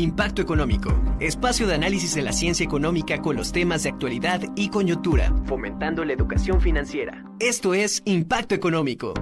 Impacto Económico, espacio de análisis de la ciencia económica con los temas de actualidad y coyuntura, fomentando la educación financiera. Esto es Impacto Económico.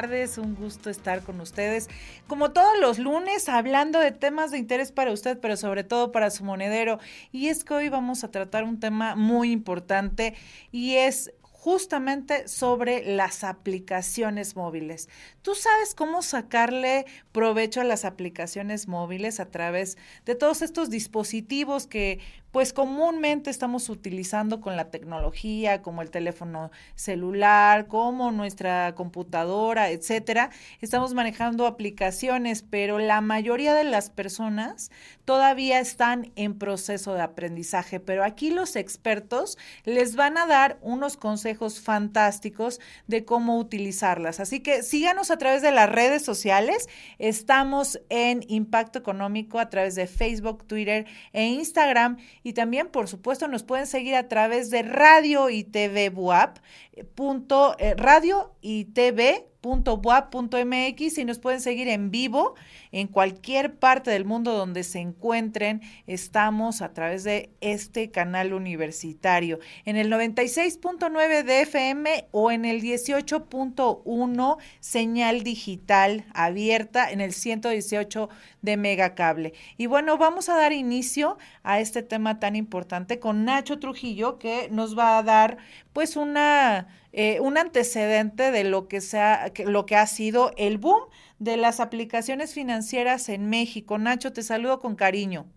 Tardes, un gusto estar con ustedes. Como todos los lunes, hablando de temas de interés para usted, pero sobre todo para su monedero. Y es que hoy vamos a tratar un tema muy importante y es justamente sobre las aplicaciones móviles. ¿Tú sabes cómo sacarle provecho a las aplicaciones móviles a través de todos estos dispositivos que pues comúnmente estamos utilizando con la tecnología, como el teléfono celular, como nuestra computadora, etcétera. Estamos manejando aplicaciones, pero la mayoría de las personas todavía están en proceso de aprendizaje. Pero aquí los expertos les van a dar unos consejos fantásticos de cómo utilizarlas. Así que síganos a través de las redes sociales. Estamos en Impacto Económico a través de Facebook, Twitter e Instagram y también, por supuesto, nos pueden seguir a través de Radio y TV Buap, eh, punto, eh, radio y TV .boa.mx y nos pueden seguir en vivo en cualquier parte del mundo donde se encuentren. Estamos a través de este canal universitario en el 96.9 de FM o en el 18.1 señal digital abierta en el 118 de Megacable. Y bueno, vamos a dar inicio a este tema tan importante con Nacho Trujillo que nos va a dar pues una eh, un antecedente de lo que, sea, lo que ha sido el boom de las aplicaciones financieras en México. Nacho, te saludo con cariño.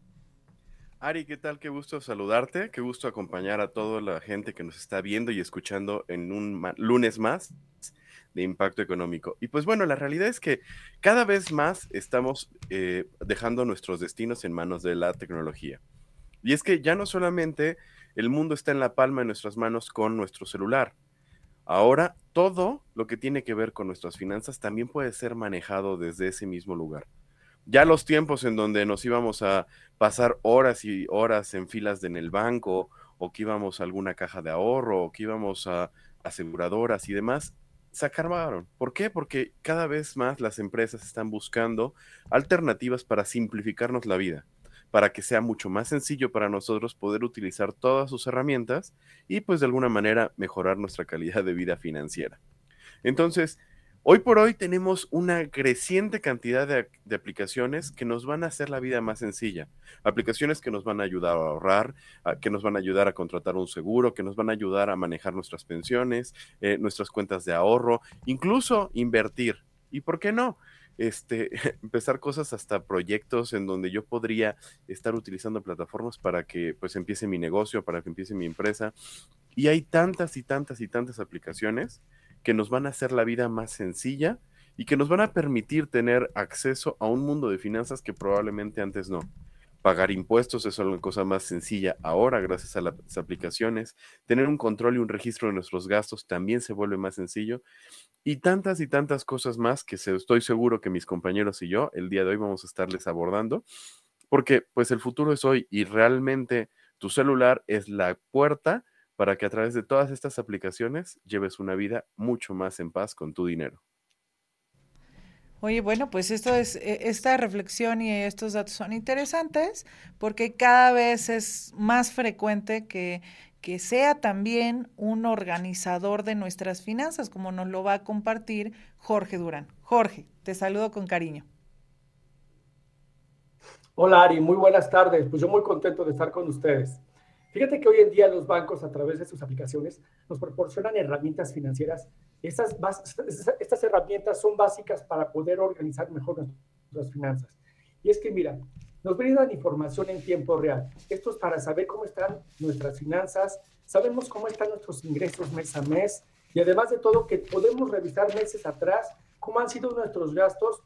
Ari, ¿qué tal? Qué gusto saludarte, qué gusto acompañar a toda la gente que nos está viendo y escuchando en un lunes más de impacto económico. Y pues bueno, la realidad es que cada vez más estamos eh, dejando nuestros destinos en manos de la tecnología. Y es que ya no solamente el mundo está en la palma de nuestras manos con nuestro celular, Ahora, todo lo que tiene que ver con nuestras finanzas también puede ser manejado desde ese mismo lugar. Ya los tiempos en donde nos íbamos a pasar horas y horas en filas en el banco, o que íbamos a alguna caja de ahorro, o que íbamos a aseguradoras y demás, se acabaron. ¿Por qué? Porque cada vez más las empresas están buscando alternativas para simplificarnos la vida para que sea mucho más sencillo para nosotros poder utilizar todas sus herramientas y pues de alguna manera mejorar nuestra calidad de vida financiera. Entonces, hoy por hoy tenemos una creciente cantidad de, aplicaciones que nos van a hacer la vida más sencilla. Aplicaciones que nos van a ayudar a ahorrar, que nos van a ayudar a contratar un seguro, que nos van a ayudar a manejar nuestras pensiones, eh, nuestras cuentas de ahorro, incluso invertir. ¿Y por qué no? Este, empezar cosas hasta proyectos en donde yo podría estar utilizando plataformas para que pues empiece mi negocio, para que empiece mi empresa. Y hay tantas y tantas y tantas aplicaciones que nos van a hacer la vida más sencilla y que nos van a permitir tener acceso a un mundo de finanzas que probablemente antes no. Pagar impuestos es una cosa más sencilla ahora gracias a las aplicaciones. Tener un control y un registro de nuestros gastos también se vuelve más sencillo y tantas y tantas cosas más que estoy seguro que mis compañeros y yo el día de hoy vamos a estarles abordando, porque pues el futuro es hoy y realmente tu celular es la puerta para que a través de todas estas aplicaciones lleves una vida mucho más en paz con tu dinero. Oye, bueno, pues esto es, e, esta reflexión y estos datos son interesantes porque cada vez es más frecuente que, que sea también un organizador de nuestras finanzas, como nos lo va a compartir Jorge Durán. Jorge, te saludo con cariño. Hola Ari, muy buenas tardes. Pues yo muy contento de estar con ustedes. Fíjate que hoy en día los bancos a través de sus aplicaciones nos proporcionan herramientas financieras. Estas, estas herramientas son básicas para poder organizar mejor nuestras finanzas. Y es que mira, nos brindan información en tiempo real. Esto es para saber cómo están nuestras finanzas, sabemos cómo están nuestros ingresos mes a mes y además de todo que podemos revisar meses atrás cómo han sido nuestros gastos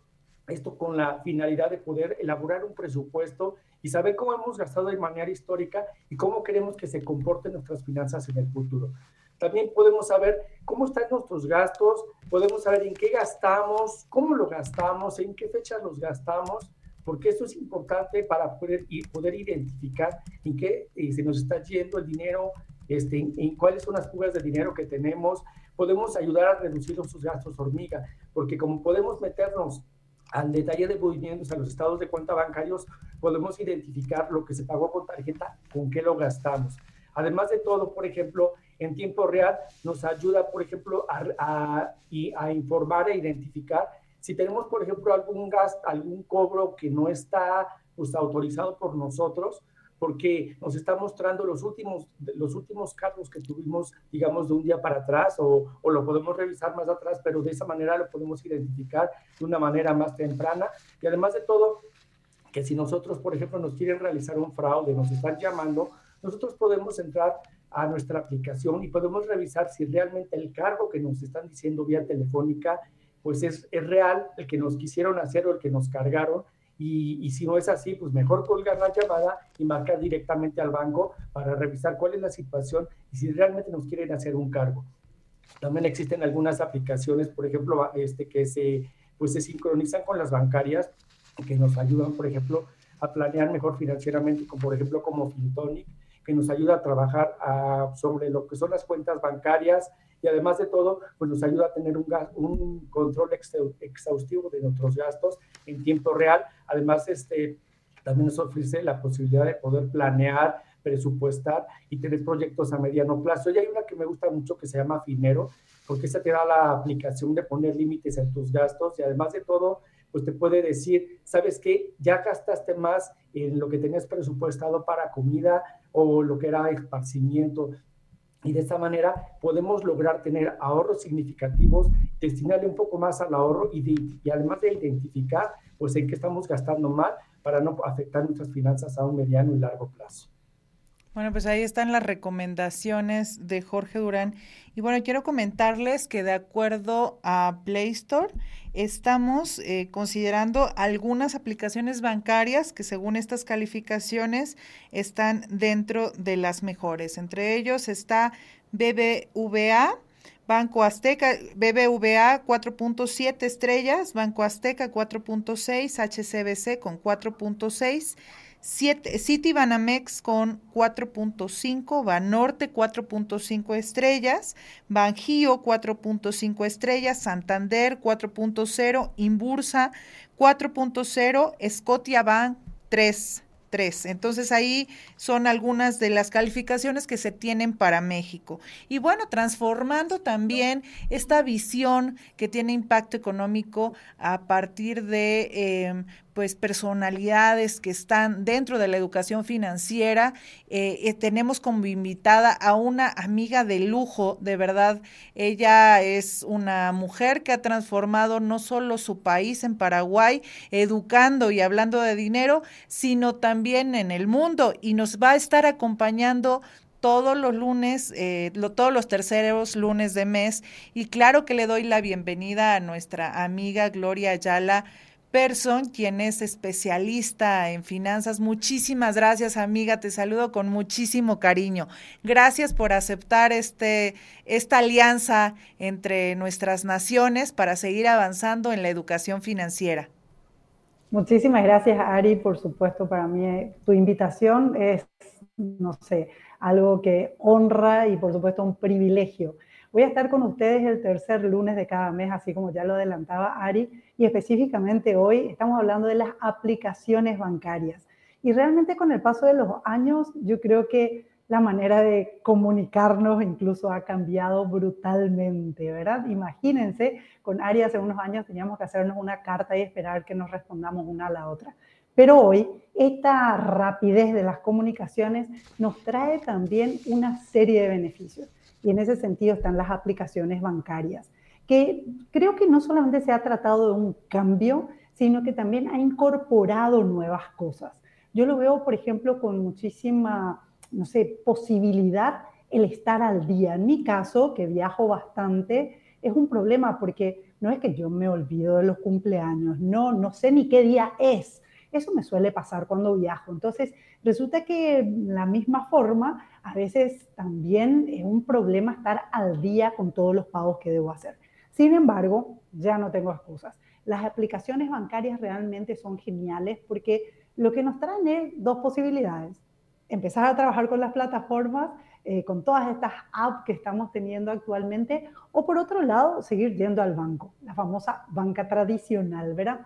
esto con la finalidad de poder elaborar un presupuesto y saber cómo hemos gastado de manera histórica y cómo queremos que se comporten nuestras finanzas en el futuro. También podemos saber cómo están nuestros gastos, podemos saber en qué gastamos, cómo lo gastamos, en qué fecha los gastamos, porque esto es importante para poder, poder identificar en qué eh, se nos está yendo el dinero, este, en, cuáles son las fugas de dinero que tenemos. Podemos ayudar a reducir nuestros gastos hormiga, porque como podemos meternos al detalle de movimientos, a los estados de cuenta bancarios, podemos identificar lo que se pagó con tarjeta, con qué lo gastamos. Además de todo, por ejemplo, en tiempo real nos ayuda, por ejemplo, a, a, a informar e identificar si tenemos, por ejemplo, algún gasto, algún cobro que no está pues, autorizado por nosotros, porque nos está mostrando los últimos, los últimos cargos que tuvimos, digamos, de un día para atrás, o, o, lo podemos revisar más atrás, pero de esa manera lo podemos identificar de una manera más temprana. Y además de todo, que si nosotros, por ejemplo, nos quieren realizar un fraude, nos están llamando, nosotros podemos entrar a nuestra aplicación y podemos revisar si realmente el cargo que nos están diciendo vía telefónica, pues es, es real, el que nos quisieron hacer o el que nos cargaron, y, si no es así, pues mejor colgar la llamada y marcar directamente al banco para revisar cuál es la situación y si realmente nos quieren hacer un cargo. También existen algunas aplicaciones, por ejemplo, este, que se, pues se sincronizan con las bancarias, que nos ayudan, por ejemplo, a planear mejor financieramente, como por ejemplo como Fintonic, que nos ayuda a trabajar sobre lo que son las cuentas bancarias, y además de todo, pues nos ayuda a tener un, un control exhaustivo de nuestros gastos en tiempo real. Además, este, también nos ofrece la posibilidad de poder planear, presupuestar y tener proyectos a mediano plazo. Y hay una que me gusta mucho que se llama Finero, porque esa te da la aplicación de poner límites en tus gastos y además de todo, pues te puede decir, ¿sabes qué? Ya gastaste más en lo que tenías presupuestado para comida o lo que era esparcimiento y de esta manera podemos lograr tener ahorros significativos, destinarle un poco más al ahorro y, además de identificar pues en qué estamos gastando mal para no afectar nuestras finanzas a un mediano y largo plazo. Bueno, pues ahí están las recomendaciones de Jorge Durán. Y bueno, quiero comentarles que de acuerdo a Play Store, estamos eh, considerando algunas aplicaciones bancarias que según estas calificaciones están dentro de las mejores. Entre ellos está BBVA, Banco Azteca, BBVA 4.7 estrellas, Banco Azteca 4.6, HCBC con 4.6. City Banamex con 4.5, Banorte 4.5 estrellas, Banjío 4.5 estrellas, Santander 4.0, Imbursa 4.0, Scotia Bank 3 3. Entonces ahí son algunas de las calificaciones que se tienen para México. Y bueno, transformando también esta visión que tiene impacto económico a partir de eh, pues personalidades que están dentro de la educación financiera. Eh, eh, tenemos como invitada a una amiga de lujo, de verdad. Ella es una mujer que ha transformado no solo su país en Paraguay, educando y hablando de dinero, sino también en el mundo y nos va a estar acompañando todos los lunes, eh, todos los terceros lunes de mes. Y claro que le doy la bienvenida a nuestra amiga Gloria Ayala Person, quien es especialista en finanzas. Muchísimas gracias, amiga. Te saludo con muchísimo cariño. Gracias por aceptar este, esta alianza entre nuestras naciones para seguir avanzando en la educación financiera. Muchísimas gracias, Ari. Por supuesto, para mí eh, tu invitación es, no sé, algo que honra y por supuesto un privilegio. Voy a estar con ustedes el tercer lunes de cada mes, así como ya lo adelantaba Ari, y específicamente hoy estamos hablando de las aplicaciones bancarias. Y realmente con el paso de los años, yo creo que la manera de comunicarnos incluso ha cambiado brutalmente, ¿verdad? Imagínense, con Ari hace unos años teníamos que hacernos una carta y esperar que nos respondamos una a la otra. Pero hoy esta rapidez de las comunicaciones nos trae también una serie de beneficios y en ese sentido están las aplicaciones bancarias, que creo que no solamente se ha tratado de un cambio, sino que también ha incorporado nuevas cosas. Yo lo veo, por ejemplo, con muchísima, no sé, posibilidad el estar al día. En mi caso, que viajo bastante, es un problema porque no es que yo me olvido de los cumpleaños, no, no sé ni qué día es. Eso me suele pasar cuando viajo. Entonces, resulta que la misma forma, a veces también es un problema estar al día con todos los pagos que debo hacer. Sin embargo, ya no tengo excusas. Las aplicaciones bancarias realmente son geniales porque lo que nos traen es dos posibilidades. Empezar a trabajar con las plataformas, eh, con todas estas apps que estamos teniendo actualmente, o por otro lado, seguir yendo al banco, la famosa banca tradicional, ¿verdad?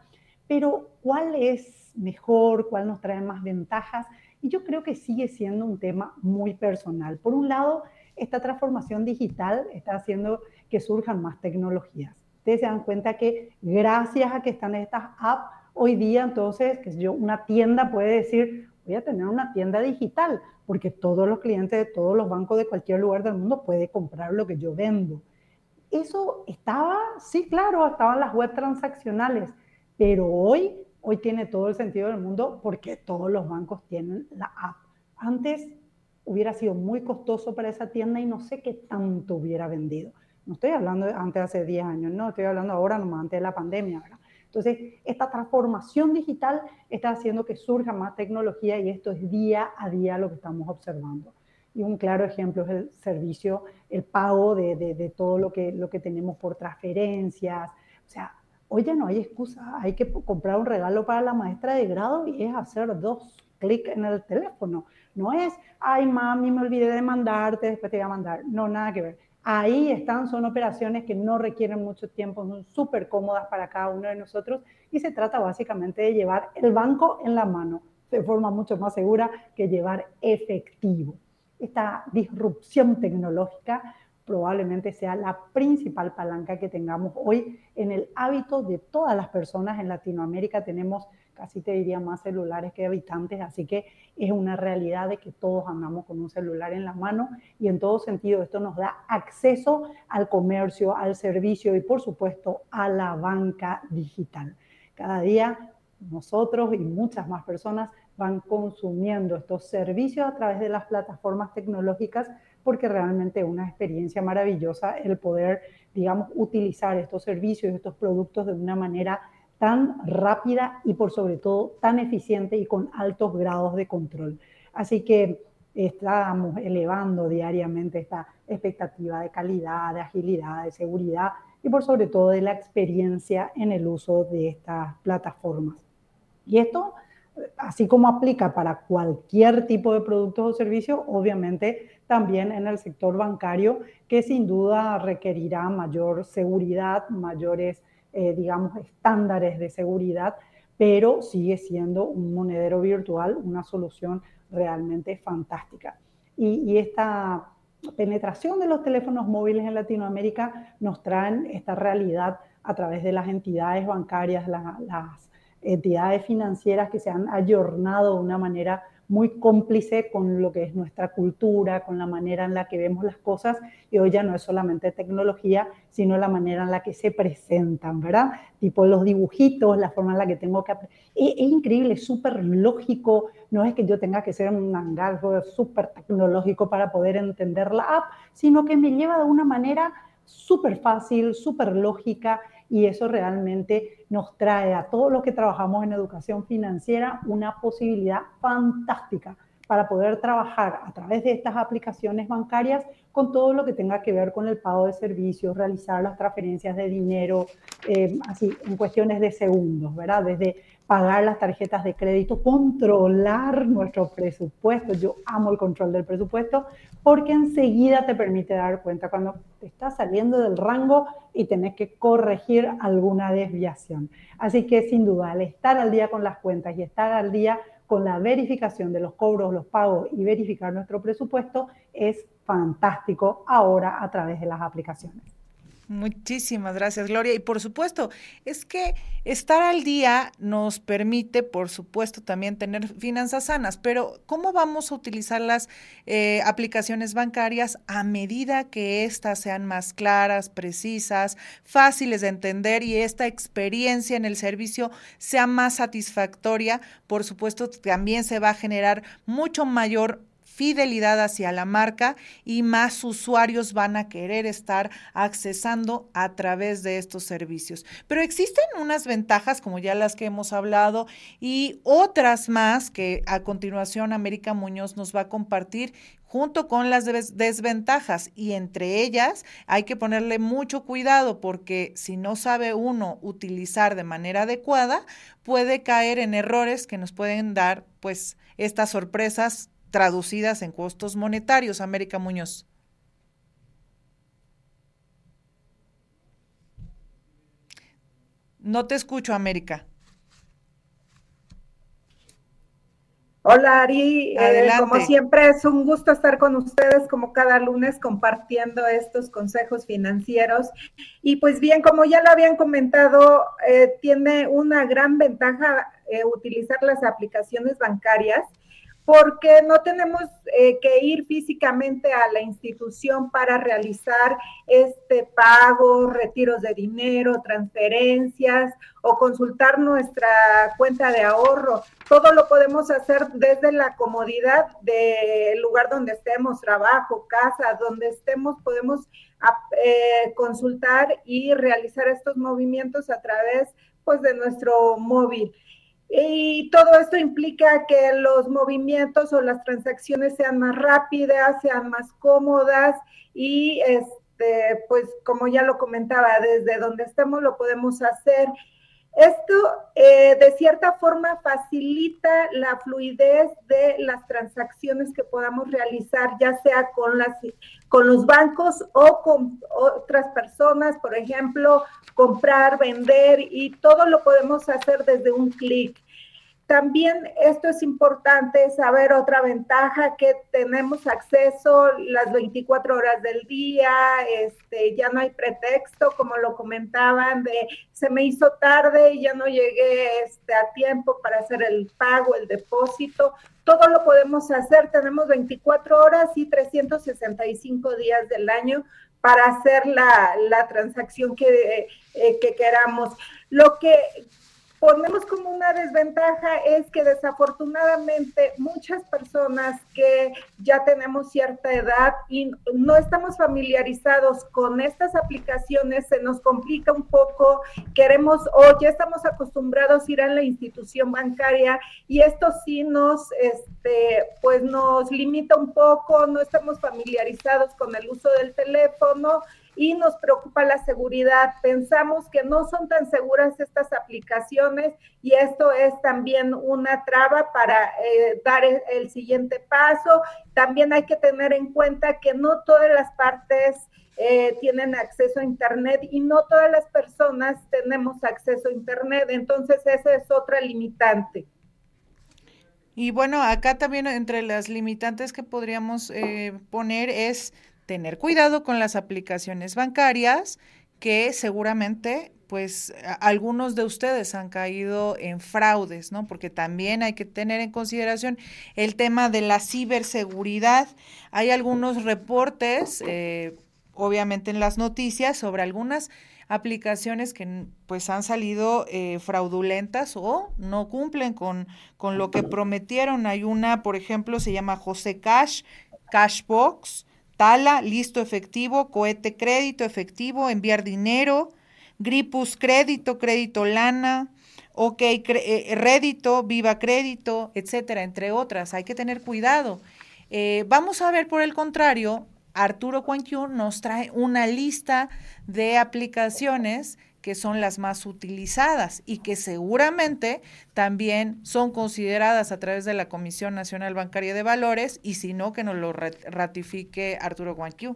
Pero ¿cuál es mejor? ¿Cuál nos trae más ventajas? Y yo creo que sigue siendo un tema muy personal. Por un lado, esta transformación digital está haciendo que surjan más tecnologías. Ustedes se dan cuenta que gracias a que están estas apps, hoy día entonces, que yo, una tienda puede decir, voy a tener una tienda digital, porque todos los clientes de todos los bancos de cualquier lugar del mundo puede comprar lo que yo vendo. Eso estaba, sí, claro, estaban las web transaccionales, pero hoy, hoy tiene todo el sentido del mundo porque todos los bancos tienen la app. Antes hubiera sido muy costoso para esa tienda y no sé qué tanto hubiera vendido. No estoy hablando de antes, hace 10 años, no, estoy hablando ahora nomás antes de la pandemia, ¿verdad? Entonces, esta transformación digital está haciendo que surja más tecnología y esto es día a día lo que estamos observando. Y un claro ejemplo es el servicio, el pago de, de, de todo lo que, lo que tenemos por transferencias. O sea, Hoy ya no hay excusa, hay que comprar un regalo para la maestra de grado y es hacer dos clics en el teléfono. No es, ay mami, me olvidé de mandarte, después te voy a mandar. No, nada que ver. Ahí están, son operaciones que no requieren mucho tiempo, son súper cómodas para cada uno de nosotros y se trata básicamente de llevar el banco en la mano de forma mucho más segura que llevar efectivo. Esta disrupción tecnológica probablemente sea la principal palanca que tengamos hoy en el hábito de todas las personas en Latinoamérica. Tenemos casi te diría más celulares que habitantes, así que es una realidad de que todos andamos con un celular en la mano y en todo sentido esto nos da acceso al comercio, al servicio y por supuesto a la banca digital. Cada día nosotros y muchas más personas van consumiendo estos servicios a través de las plataformas tecnológicas porque realmente es una experiencia maravillosa el poder, digamos, utilizar estos servicios, estos productos de una manera tan rápida y por sobre todo tan eficiente y con altos grados de control. Así que estamos elevando diariamente esta expectativa de calidad, de agilidad, de seguridad y por sobre todo de la experiencia en el uso de estas plataformas. Y esto así como aplica para cualquier tipo de productos o servicios, obviamente también en el sector bancario, que sin duda requerirá mayor seguridad, mayores, eh, digamos, estándares de seguridad, pero sigue siendo un monedero virtual una solución realmente fantástica. Y, esta penetración de los teléfonos móviles en Latinoamérica nos traen esta realidad a través de las entidades bancarias, las entidades financieras que se han ayornado de una manera muy cómplice con lo que es nuestra cultura, con la manera en la que vemos las cosas, y hoy ya no es solamente tecnología, sino la manera en la que se presentan, ¿verdad? Tipo los dibujitos, la forma en la que tengo que... Es, es increíble, es súper lógico, no es que yo tenga que ser un angalgo súper tecnológico para poder entender la app, sino que me lleva de una manera súper fácil, súper lógica, y eso realmente nos trae a todos los que trabajamos en educación financiera una posibilidad fantástica para poder trabajar a través de estas aplicaciones bancarias con todo lo que tenga que ver con el pago de servicios, realizar las transferencias de dinero, eh, así en cuestiones de segundos, ¿verdad? Desde pagar las tarjetas de crédito, controlar nuestro presupuesto. Yo amo el control del presupuesto porque enseguida te permite dar cuenta cuando te estás saliendo del rango y tenés que corregir alguna desviación. Así que sin duda, el estar al día con las cuentas y estar al día con la verificación de los cobros, los pagos y verificar nuestro presupuesto es fantástico ahora a través de las aplicaciones. Muchísimas gracias, Gloria. Y por supuesto, es que estar al día nos permite, por supuesto, también tener finanzas sanas, pero ¿cómo vamos a utilizar las eh, aplicaciones bancarias a medida que éstas sean más claras, precisas, fáciles de entender y esta experiencia en el servicio sea más satisfactoria? Por supuesto, también se va a generar mucho mayor fidelidad hacia la marca y más usuarios van a querer estar accesando a través de estos servicios. Pero existen unas ventajas, como ya las que hemos hablado, y otras más que a continuación América Muñoz nos va a compartir junto con las desventajas y entre ellas hay que ponerle mucho cuidado porque si no sabe uno utilizar de manera adecuada, puede caer en errores que nos pueden dar pues estas sorpresas traducidas en costos monetarios. América Muñoz. No te escucho, América. Hola Ari, eh, como siempre es un gusto estar con ustedes como cada lunes compartiendo estos consejos financieros. Y pues bien, como ya lo habían comentado, eh, tiene una gran ventaja eh, utilizar las aplicaciones bancarias porque no tenemos eh, que ir físicamente a la institución para realizar este pago, retiros de dinero, transferencias o consultar nuestra cuenta de ahorro. Todo lo podemos hacer desde la comodidad del lugar donde estemos, trabajo, casa, donde estemos, podemos eh, consultar y realizar estos movimientos a través pues de nuestro móvil. Y todo esto implica que los movimientos o las transacciones sean más rápidas, sean más cómodas y este, pues como ya lo comentaba, desde donde estemos lo podemos hacer. Esto eh, de cierta forma facilita la fluidez de las transacciones que podamos realizar, ya sea con, las, con los bancos o con otras personas, por ejemplo, comprar, vender y todo lo podemos hacer desde un clic. También esto es importante saber otra ventaja que tenemos acceso las 24 horas del día, este, ya no hay pretexto, como lo comentaban, de se me hizo tarde y ya no llegué este, a tiempo para hacer el pago, el depósito. Todo lo podemos hacer, tenemos 24 horas y 365 días del año para hacer la, transacción que, eh, que queramos. Lo que ponemos como una desventaja es que desafortunadamente muchas personas que ya tenemos cierta edad y no estamos familiarizados con estas aplicaciones, se nos complica un poco, queremos o ya estamos acostumbrados a ir a la institución bancaria y esto sí nos, este, pues nos limita un poco, no estamos familiarizados con el uso del teléfono y nos preocupa la seguridad. Pensamos que no son tan seguras estas aplicaciones y esto es también una traba para eh, dar el, siguiente paso. También hay que tener en cuenta que no todas las partes eh, tienen acceso a Internet y no todas las personas tenemos acceso a Internet. Entonces, esa es otra limitante. Y bueno, acá también entre las limitantes que podríamos eh, poner es tener cuidado con las aplicaciones bancarias que seguramente pues algunos de ustedes han caído en fraudes, ¿no? Porque también hay que tener en consideración el tema de la ciberseguridad. Hay algunos reportes, eh, obviamente en las noticias, sobre algunas aplicaciones que pues han salido eh, fraudulentas o no cumplen con, con lo que prometieron. Hay una, por ejemplo, se llama José Cash, Cashbox, Tala, listo efectivo, cohete crédito efectivo, enviar dinero, Gripus crédito, crédito lana, OK eh, rédito, Viva crédito, etcétera, entre otras. Hay que tener cuidado. Eh, vamos a ver por el contrario, Arturo Cuanquiu nos trae una lista de aplicaciones que son las más utilizadas y que seguramente también son consideradas a través de la Comisión Nacional Bancaria de Valores y si no, que nos lo ratifique Arturo Guanquiu.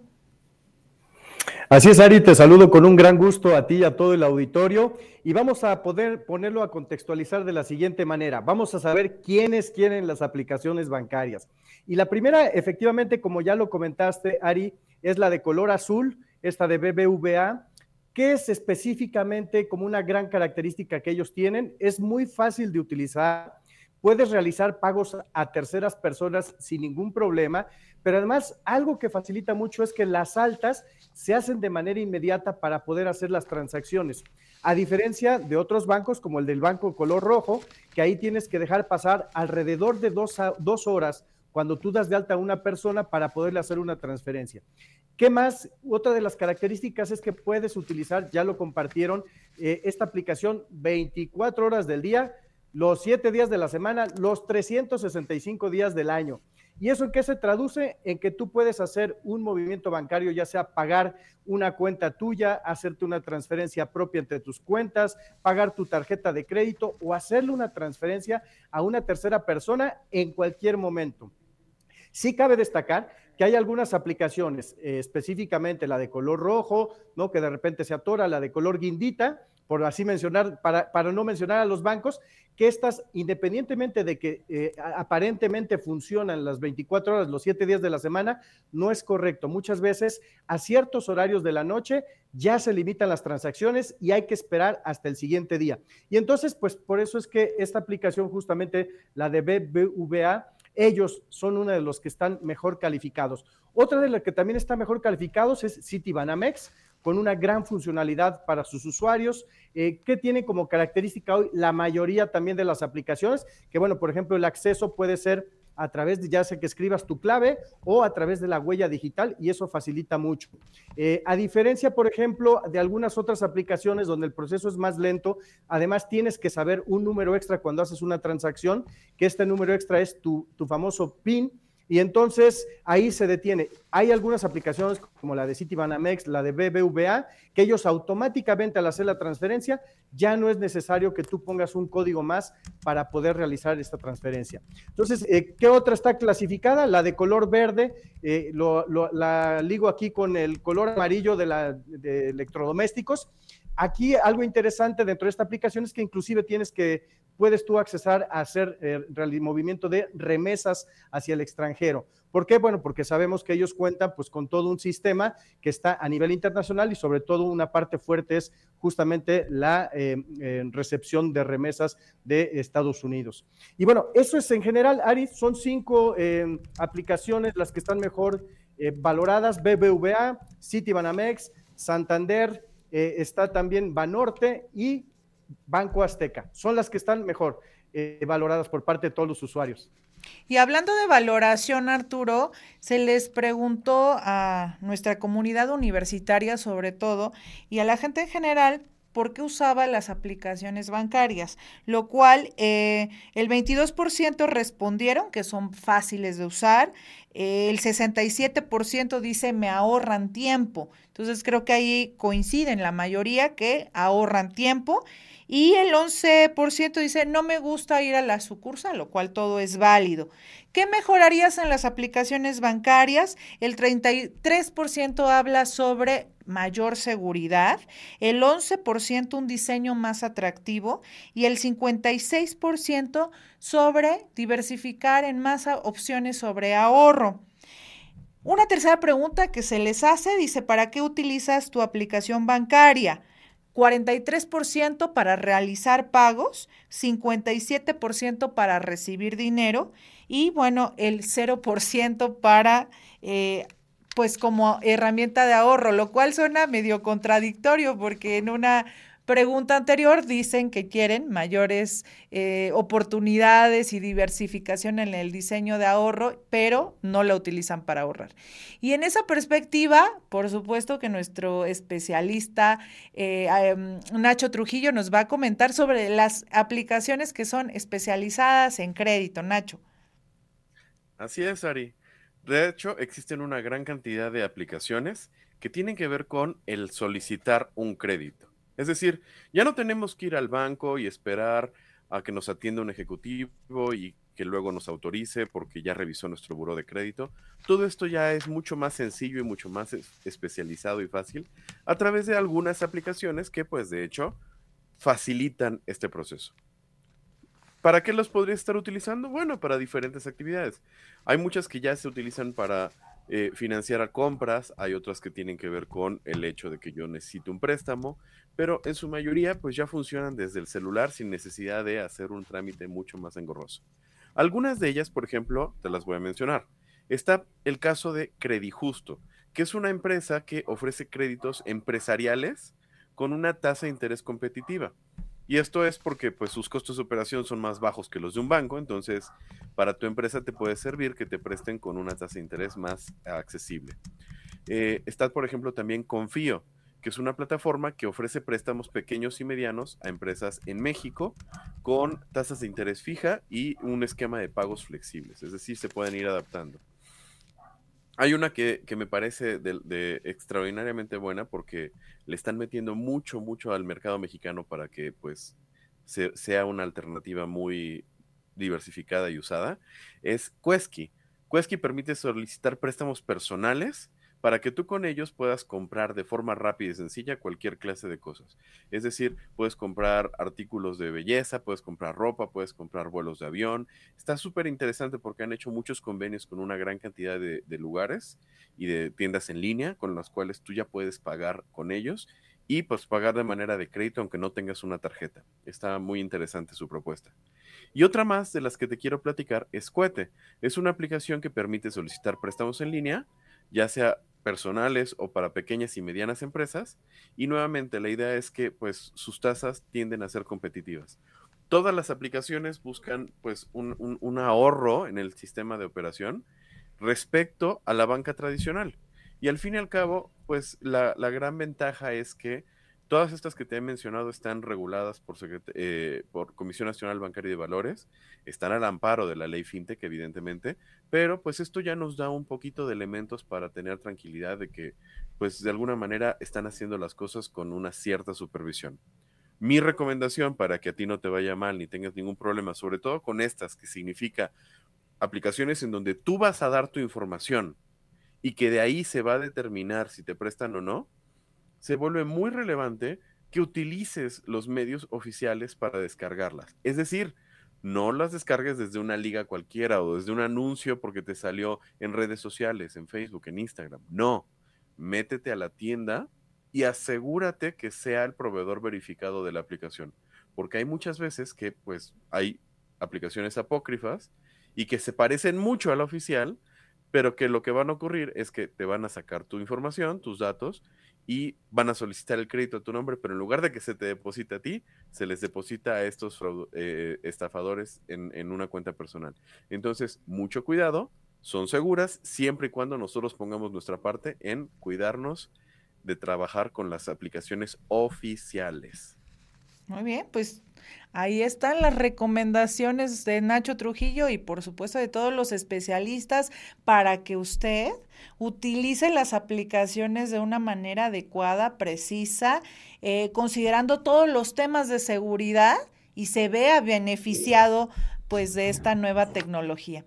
Así es, Ari, te saludo con un gran gusto a ti y a todo el auditorio y vamos a poder ponerlo a contextualizar de la siguiente manera. Vamos a saber quiénes quieren las aplicaciones bancarias. Y la primera, efectivamente, como ya lo comentaste, Ari, es la de color azul, esta de BBVA, ¿Qué es específicamente como una gran característica que ellos tienen? Es muy fácil de utilizar. Puedes realizar pagos a terceras personas sin ningún problema, pero además algo que facilita mucho es que las altas se hacen de manera inmediata para poder hacer las transacciones. A diferencia de otros bancos como el del banco color rojo, que ahí tienes que dejar pasar alrededor de dos, dos horas cuando tú das de alta a una persona para poderle hacer una transferencia. ¿Qué más? Otra de las características es que puedes utilizar, ya lo compartieron, eh, esta aplicación 24 horas del día, los 7 días de la semana, los 365 días del año. ¿Y eso en qué se traduce? En que tú puedes hacer un movimiento bancario, ya sea pagar una cuenta tuya, hacerte una transferencia propia entre tus cuentas, pagar tu tarjeta de crédito o hacerle una transferencia a una tercera persona en cualquier momento. Sí cabe destacar que hay algunas aplicaciones, eh, específicamente la de color rojo, ¿no? Que de repente se atora, la de color guindita, por así mencionar, para, para no mencionar a los bancos, que estas, independientemente de que eh, aparentemente funcionan las 24 horas, los 7 días de la semana, no es correcto. Muchas veces a ciertos horarios de la noche ya se limitan las transacciones y hay que esperar hasta el siguiente día. Y entonces, pues por eso es que esta aplicación, justamente la de BBVA, ellos son uno de los que están mejor calificados. Otra de las que también está mejor calificados es Citibanamex, con una gran funcionalidad para sus usuarios, eh, que tiene como característica hoy la mayoría también de las aplicaciones, que bueno, por ejemplo, el acceso puede ser a través de ya sea que escribas tu clave o a través de la huella digital y eso facilita mucho. Eh, a diferencia, por ejemplo, de algunas otras aplicaciones donde el proceso es más lento, además tienes que saber un número extra cuando haces una transacción, que este número extra es tu, tu famoso PIN y entonces ahí se detiene. Hay algunas aplicaciones como la de Citibanamex, la de BBVA, que ellos automáticamente al hacer la transferencia ya no es necesario que tú pongas un código más para poder realizar esta transferencia. Entonces, eh, ¿qué otra está clasificada? La de color verde, eh, la ligo aquí con el color amarillo de, la, de electrodomésticos. Aquí algo interesante dentro de esta aplicación es que inclusive tienes que puedes tú accesar a hacer el eh, movimiento de remesas hacia el extranjero. ¿Por qué? Bueno, porque sabemos que ellos cuentan pues con todo un sistema que está a nivel internacional y sobre todo una parte fuerte es justamente la eh, eh, recepción de remesas de Estados Unidos. Y bueno, eso es en general, Ari, son cinco aplicaciones las que están mejor valoradas, BBVA, Citibanamex, Santander, está también Banorte y Banco Azteca. Son las que están mejor eh, valoradas por parte de todos los usuarios. Y hablando de valoración, Arturo, se les preguntó a nuestra comunidad universitaria sobre todo y a la gente en general por qué usaba las aplicaciones bancarias, lo cual eh, el 22% respondieron que son fáciles de usar, eh, el 67% dice me ahorran tiempo, entonces creo que ahí coinciden la mayoría que ahorran tiempo y el 11% dice, no me gusta ir a la sucursal, lo cual todo es válido. ¿Qué mejorarías en las aplicaciones bancarias? El 33% habla sobre mayor seguridad, el 11% un diseño más atractivo y el 56% sobre diversificar en más opciones sobre ahorro. Una tercera pregunta que se les hace dice, ¿para qué utilizas tu aplicación bancaria? 43% para realizar pagos, 57% para recibir dinero y bueno, el 0% para eh, pues como herramienta de ahorro, lo cual suena medio contradictorio porque en una pregunta anterior dicen que quieren mayores eh, oportunidades y diversificación en el diseño de ahorro, pero no la utilizan para ahorrar. Y en esa perspectiva, por supuesto que nuestro especialista eh, em, Nacho Trujillo nos va a comentar sobre las aplicaciones que son especializadas en crédito. Nacho. Así es, Ari. De hecho, existen una gran cantidad de aplicaciones que tienen que ver con el solicitar un crédito. Es decir, ya no tenemos que ir al banco y esperar a que nos atienda un ejecutivo y que luego nos autorice porque ya revisó nuestro buro de crédito. Todo esto ya es mucho más sencillo y mucho más especializado y fácil a través de algunas aplicaciones que pues de hecho facilitan este proceso. ¿Para qué los podría estar utilizando? Bueno, para diferentes actividades. Hay muchas que ya se utilizan para eh, financiar a compras, hay otras que tienen que ver con el hecho de que yo necesito un préstamo, pero en su mayoría pues ya funcionan desde el celular sin necesidad de hacer un trámite mucho más engorroso. Algunas de ellas, por ejemplo, te las voy a mencionar. Está el caso de Credijusto, que es una empresa que ofrece créditos empresariales con una tasa de interés competitiva. Y esto es porque pues sus costos de operación son más bajos que los de un banco, entonces para tu empresa te puede servir que te presten con una tasa de interés más accesible. Eh, está, por ejemplo, también Confío, que es una plataforma que ofrece préstamos pequeños y medianos a empresas en México con tasas de interés fija y un esquema de pagos flexibles, es decir, se pueden ir adaptando. Hay una que, me parece de, extraordinariamente buena porque le están metiendo mucho, mucho al mercado mexicano para que pues sea una alternativa muy diversificada y usada. Es Quesky. Quesky permite solicitar préstamos personales para que tú con ellos puedas comprar de forma rápida y sencilla cualquier clase de cosas. Es decir, puedes comprar artículos de belleza, puedes comprar ropa, puedes comprar vuelos de avión. Está súper interesante porque han hecho muchos convenios con una gran cantidad de, lugares y de tiendas en línea con las cuales tú ya puedes pagar con ellos y pues pagar de manera de crédito aunque no tengas una tarjeta. Está muy interesante su propuesta. Y otra más de las que te quiero platicar es Cuete. Es una aplicación que permite solicitar préstamos en línea, ya sea personales o para pequeñas y medianas empresas. Y nuevamente la idea es que pues sus tasas tienden a ser competitivas. Todas las aplicaciones buscan pues un, ahorro en el sistema de operación respecto a la banca tradicional. Y al fin y al cabo, pues la, la gran ventaja es que Todas estas que te he mencionado están reguladas por, eh, por Comisión Nacional Bancaria de Valores, están al amparo de la ley FinTech, evidentemente, pero pues esto ya nos da un poquito de elementos para tener tranquilidad de que, pues de alguna manera están haciendo las cosas con una cierta supervisión. Mi recomendación para que a ti no te vaya mal ni tengas ningún problema, sobre todo con estas, que significa aplicaciones en donde tú vas a dar tu información y que de ahí se va a determinar si te prestan o no, se vuelve muy relevante que utilices los medios oficiales para descargarlas. Es decir, no las descargues desde una liga cualquiera o desde un anuncio porque te salió en redes sociales, en Facebook, en Instagram. No, métete a la tienda y asegúrate que sea el proveedor verificado de la aplicación. Porque hay muchas veces que pues hay aplicaciones apócrifas y que se parecen mucho a la oficial, pero que lo que van a ocurrir es que te van a sacar tu información, tus datos, y van a solicitar el crédito a tu nombre, pero en lugar de que se te deposite a ti, se les deposita a estos eh, estafadores en, en, una cuenta personal. Entonces, mucho cuidado, son seguras siempre y cuando nosotros pongamos nuestra parte en cuidarnos de trabajar con las aplicaciones oficiales. Muy bien, pues Ahí están las recomendaciones de Nacho Trujillo y por supuesto de todos los especialistas para que usted utilice las aplicaciones de una manera adecuada, precisa, eh, considerando todos los temas de seguridad y se vea beneficiado pues de esta nueva tecnología.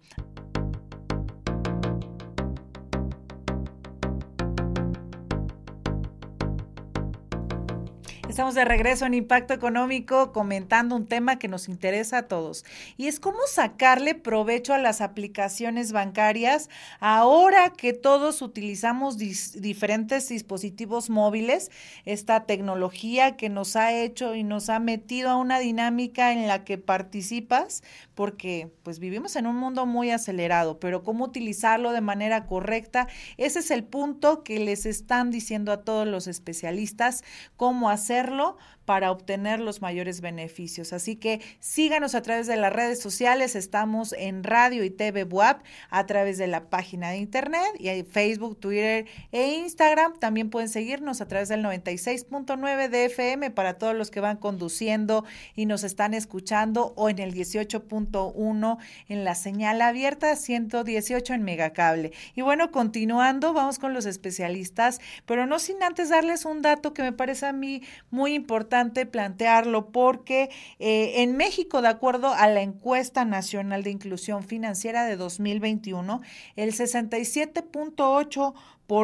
Estamos de regreso en Impacto Económico comentando un tema que nos interesa a todos y es cómo sacarle provecho a las aplicaciones bancarias ahora que todos utilizamos diferentes dispositivos móviles, esta tecnología que nos ha hecho y nos ha metido a una dinámica en la que participas porque pues vivimos en un mundo muy acelerado, pero cómo utilizarlo de manera correcta, ese es el punto que les están diciendo a todos los especialistas, cómo hacer hacerlo, para obtener los mayores beneficios. Así que síganos a través de las redes sociales, estamos en Radio y TV WAP a través de la página de internet y hay Facebook, Twitter e Instagram. También pueden seguirnos a través del 96.9 de FM para todos los que van conduciendo y nos están escuchando o en el 18.1 en la señal abierta, 118 en Megacable. Y bueno, continuando, vamos con los especialistas, pero no sin antes darles un dato que me parece a mí muy importante plantearlo porque eh, en México, de acuerdo a la encuesta nacional de inclusión financiera de 2021, el 67.8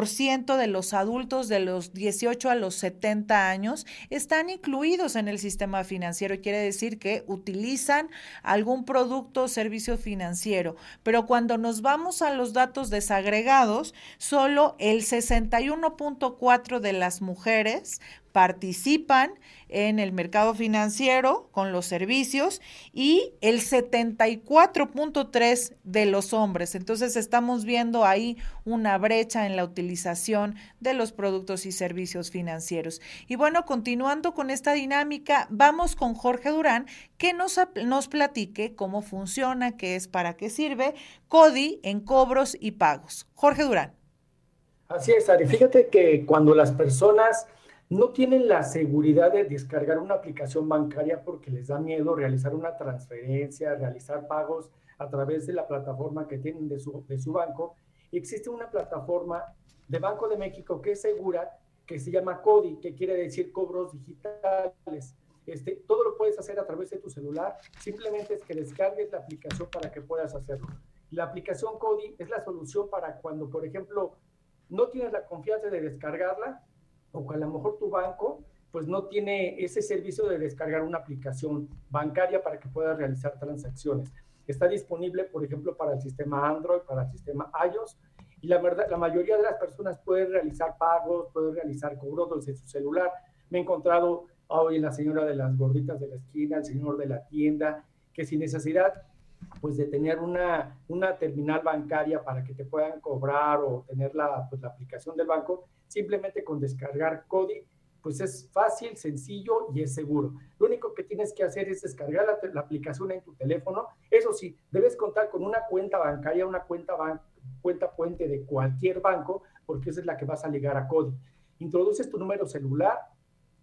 ciento de los adultos de los 18 a los 70 años están incluidos en el sistema financiero. Quiere decir que utilizan algún producto o servicio financiero. Pero cuando nos vamos a los datos desagregados, solo el 61.4 de las mujeres participan en el mercado financiero con los servicios y el 74.3 de los hombres. Entonces estamos viendo ahí una brecha en la utilización de los productos y servicios financieros. Y bueno, continuando con esta dinámica, vamos con Jorge Durán, que nos, nos platique cómo funciona, qué es, para qué sirve CODI en cobros y pagos. Jorge Durán. Así es, Ari. Fíjate que cuando las personas no tienen la seguridad de descargar una aplicación bancaria porque les da miedo realizar una transferencia, realizar pagos a través de la plataforma que tienen de su, de su banco, existe una plataforma de Banco de México que es segura, que se llama CODI, que quiere decir cobros digitales. Este, todo lo puedes hacer a través de tu celular, simplemente es que descargues la aplicación para que puedas hacerlo. La aplicación CODI es la solución para cuando, por ejemplo, no tienes la confianza de descargarla o que a lo mejor tu banco pues no tiene ese servicio de descargar una aplicación bancaria para que puedas realizar transacciones. Está disponible, por ejemplo, para el sistema Android, para el sistema iOS, y la mayoría de las personas pueden realizar pagos, pueden realizar cobros desde su celular. Me he encontrado hoy en la señora de las gorditas de la esquina, el señor de la tienda, que sin necesidad pues de tener una, una terminal bancaria para que te puedan cobrar o tener la, pues, la aplicación del banco, simplemente con descargar CODI, pues es fácil, sencillo y es seguro. Lo único que tienes que hacer es descargar la, aplicación en tu teléfono. Eso sí, debes contar con una cuenta bancaria, una cuenta, cuenta puente de cualquier banco, porque esa es la que vas a ligar a CODI. Introduces tu número celular,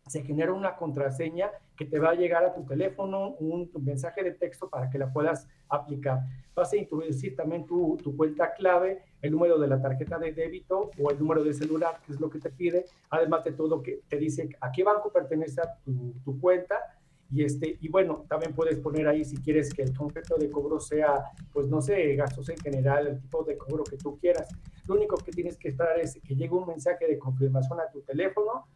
se genera una contraseña que te va a llegar a tu teléfono, un, mensaje de texto para que la puedas aplicar. Vas a introducir también tu, tu, cuenta clave, el número de la tarjeta de débito o el número de celular, que es lo que te pide, además de todo que te dice a qué banco pertenece a tu, tu cuenta. Y, este, y bueno, también puedes poner ahí si quieres que el concepto de cobro sea, pues no sé, gastos en general, el tipo de cobro que tú quieras. Lo único que tienes que esperar es que llegue un mensaje de confirmación a tu teléfono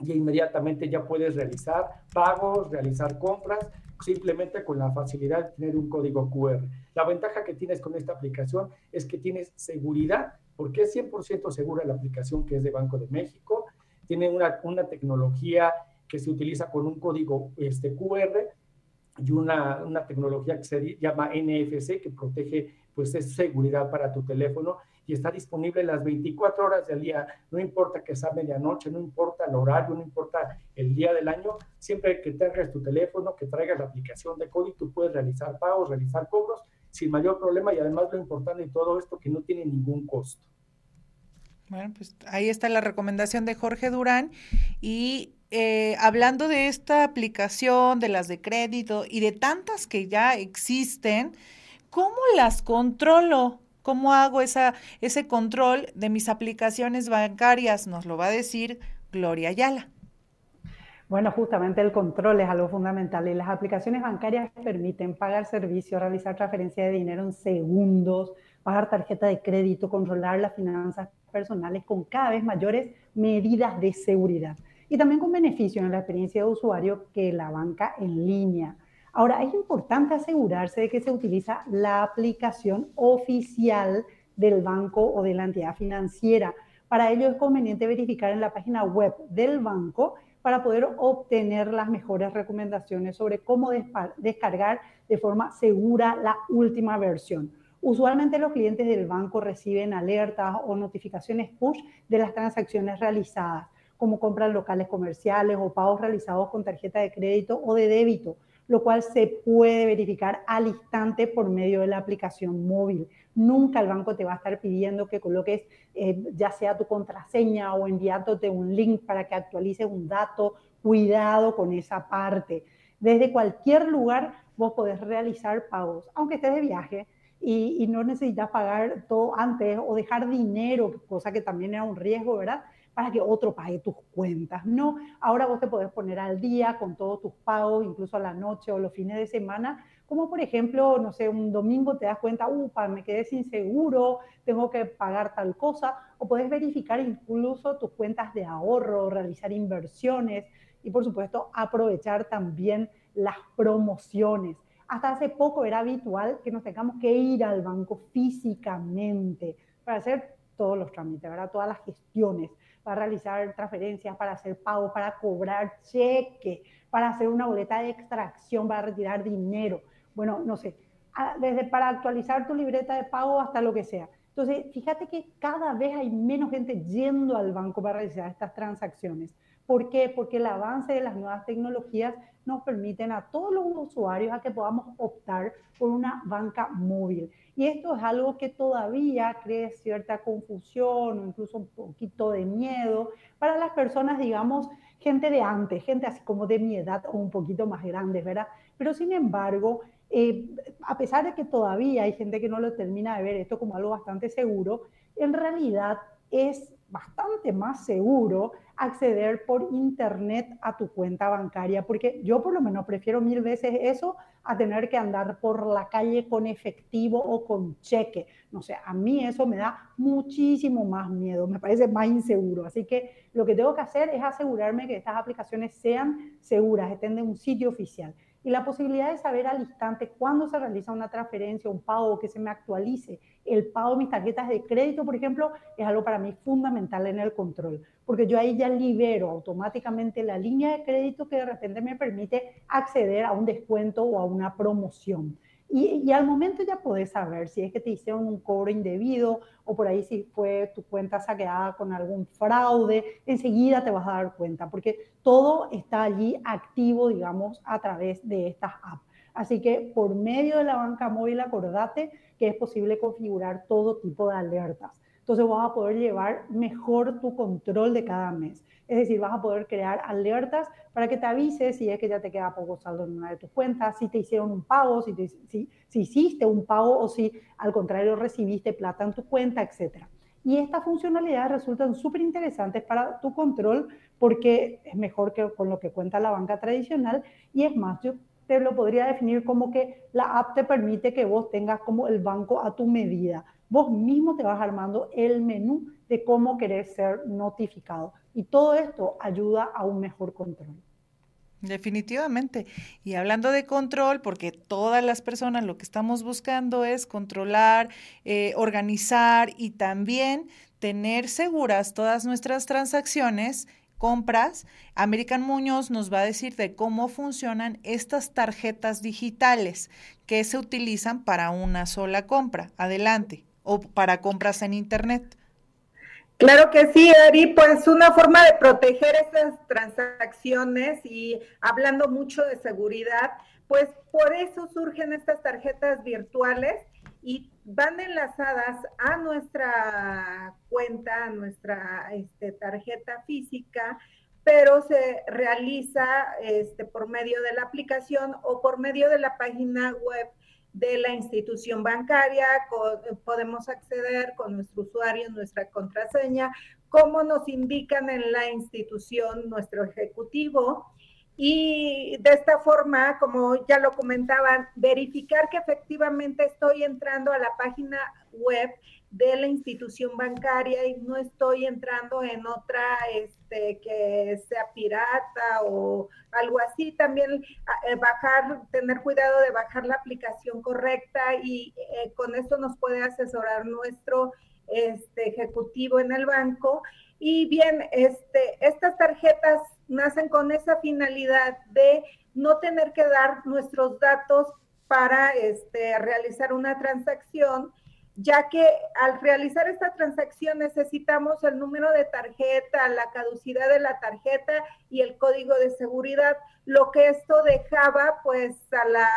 y inmediatamente ya puedes realizar pagos, realizar compras, simplemente con la facilidad de tener un código QR. La ventaja que tienes con esta aplicación es que tienes seguridad, porque es 100% segura la aplicación que es de Banco de México, tiene una, una tecnología que se utiliza con un código este, QR y una, una tecnología que se llama NFC que protege pues es seguridad para tu teléfono y está disponible las 24 horas del día, no importa que sea medianoche, no importa el horario, no importa el día del año, siempre que tengas tu teléfono, que traigas la aplicación de código, tú puedes realizar pagos, realizar cobros sin mayor problema y además lo importante de todo esto que no tiene ningún costo. Bueno, pues ahí está la recomendación de Jorge Durán y eh, hablando de esta aplicación, de las de crédito y de tantas que ya existen, ¿cómo las controlo? ¿Cómo hago esa, ese control de mis aplicaciones bancarias? Nos lo va a decir Gloria Ayala. Bueno, justamente el control es algo fundamental y las aplicaciones bancarias permiten pagar servicios, realizar transferencia de dinero en segundos, pagar tarjeta de crédito, controlar las finanzas personales con cada vez mayores medidas de seguridad y también con beneficio en la experiencia de usuario que la banca en línea. Ahora, es importante asegurarse de que se utiliza la aplicación oficial del banco o de la entidad financiera. Para ello es conveniente verificar en la página web del banco para poder obtener las mejores recomendaciones sobre cómo descargar de forma segura la última versión. Usualmente los clientes del banco reciben alertas o notificaciones push de las transacciones realizadas, como compras locales comerciales o pagos realizados con tarjeta de crédito o de débito lo cual se puede verificar al instante por medio de la aplicación móvil. Nunca el banco te va a estar pidiendo que coloques eh, ya sea tu contraseña o enviándote un link para que actualices un dato. Cuidado con esa parte. Desde cualquier lugar vos podés realizar pagos, aunque estés de viaje, y, y, no necesitas pagar todo antes o dejar dinero, cosa que también era un riesgo, ¿verdad? Para que otro pague tus cuentas. No, ahora vos te podés poner al día con todos tus pagos, incluso a la noche o los fines de semana, como por ejemplo, no sé, un domingo te das cuenta, upa, me quedé sin seguro, tengo que pagar tal cosa, o podés verificar incluso tus cuentas de ahorro, realizar inversiones y por supuesto aprovechar también las promociones. Hasta hace poco era habitual que nos tengamos que ir al banco físicamente para hacer todos los trámites, ¿verdad? todas las gestiones para realizar transferencias, para hacer pagos, para cobrar cheque, para hacer una boleta de extracción, para retirar dinero. Bueno, no sé, desde para actualizar tu libreta de pago hasta lo que sea. Entonces, fíjate que cada vez hay menos gente yendo al banco para realizar estas transacciones. ¿Por qué? Porque el avance de las nuevas tecnologías nos permiten a todos los usuarios a que podamos optar por una banca móvil. Y esto es algo que todavía crea cierta confusión o incluso un poquito de miedo para las personas, digamos, gente de antes, gente así como de mi edad o un poquito más grandes, ¿verdad? Pero sin embargo, eh, a pesar de que todavía hay gente que no lo termina de ver esto como algo bastante seguro, en realidad es bastante más seguro acceder por internet a tu cuenta bancaria, porque yo por lo menos prefiero mil veces eso a tener que andar por la calle con efectivo o con cheque. No sé, a mí eso me da muchísimo más miedo, me parece más inseguro. Así que lo que tengo que hacer es asegurarme que estas aplicaciones sean seguras, estén de un sitio oficial y la posibilidad de saber al instante cuándo se realiza una transferencia, un pago, que se me actualice el pago de mis tarjetas de crédito, por ejemplo, es algo para mí fundamental en el control, porque yo ahí ya libero automáticamente la línea de crédito que de repente me permite acceder a un descuento o a una promoción. Y, al momento ya puedes saber si es que te hicieron un cobro indebido o por ahí si fue tu cuenta saqueada con algún fraude, enseguida te vas a dar cuenta porque todo está allí activo, digamos, a través de estas apps. Así que por medio de la banca móvil, acordate que es posible configurar todo tipo de alertas. Entonces vas a poder llevar mejor tu control de cada mes. Es decir, vas a poder crear alertas para que te avise si es que ya te queda poco saldo en una de tus cuentas, si te hicieron un pago, si, si, si hiciste un pago o si al contrario recibiste plata en tu cuenta, etc. Y estas funcionalidades resultan súper interesantes para tu control porque es mejor que con lo que cuenta la banca tradicional y es más, yo te lo podría definir como que la app te permite que vos tengas como el banco a tu medida vos mismo te vas armando el menú de cómo querés ser notificado. Y todo esto ayuda a un mejor control. Definitivamente. Y hablando de control, porque todas las personas lo que estamos buscando es controlar, eh, organizar y también tener seguras todas nuestras transacciones, compras, American Muñoz nos va a decir de cómo funcionan estas tarjetas digitales que se utilizan para una sola compra. Adelante o para compras en Internet. Claro que sí, Ari, pues una forma de proteger esas transacciones y hablando mucho de seguridad, pues por eso surgen estas tarjetas virtuales y van enlazadas a nuestra cuenta, a nuestra este, tarjeta física, pero se realiza este, por medio de la aplicación o por medio de la página web de la institución bancaria, podemos acceder con nuestro usuario, nuestra contraseña, como nos indican en la institución nuestro ejecutivo. Y de esta forma, como ya lo comentaban, verificar que efectivamente estoy entrando a la página web de la institución bancaria y no estoy entrando en otra este, que sea pirata o algo así. También eh, bajar, tener cuidado de bajar la aplicación correcta y eh, con esto nos puede asesorar nuestro este, ejecutivo en el banco. Y bien, este, estas tarjetas nacen con esa finalidad de no tener que dar nuestros datos para este, realizar una transacción ya que al realizar esta transacción necesitamos el número de tarjeta, la caducidad de la tarjeta y el código de seguridad, lo que esto dejaba pues a la,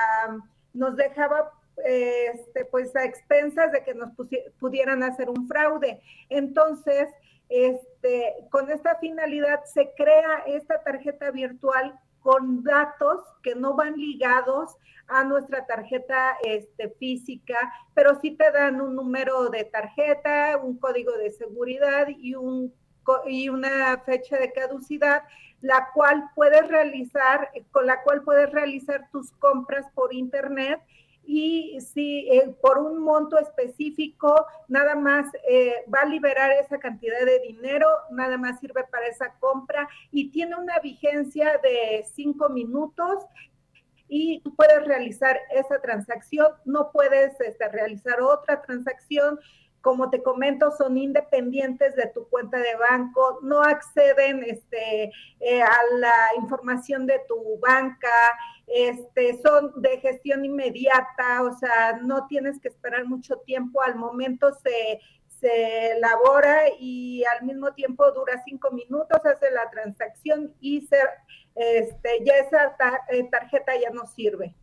nos dejaba este, pues a expensas de que nos pudieran hacer un fraude. Entonces, este, con esta finalidad se crea esta tarjeta virtual con datos que no van ligados a nuestra tarjeta este, física, pero sí te dan un número de tarjeta, un código de seguridad y, un, y una fecha de caducidad, la cual puedes realizar, con la cual puedes realizar tus compras por internet y si eh, por un monto específico nada más eh, va a liberar esa cantidad de dinero, nada más sirve para esa compra y tiene una vigencia de cinco minutos y tú puedes realizar esa transacción, no puedes este, realizar otra transacción. Como te comento, son independientes de tu cuenta de banco, no acceden este, eh, a la información de tu banca, este, son de gestión inmediata, o sea, no tienes que esperar mucho tiempo, al momento se, se elabora y al mismo tiempo dura cinco minutos, hace la transacción y se, este, ya esa eh, tarjeta ya no sirve.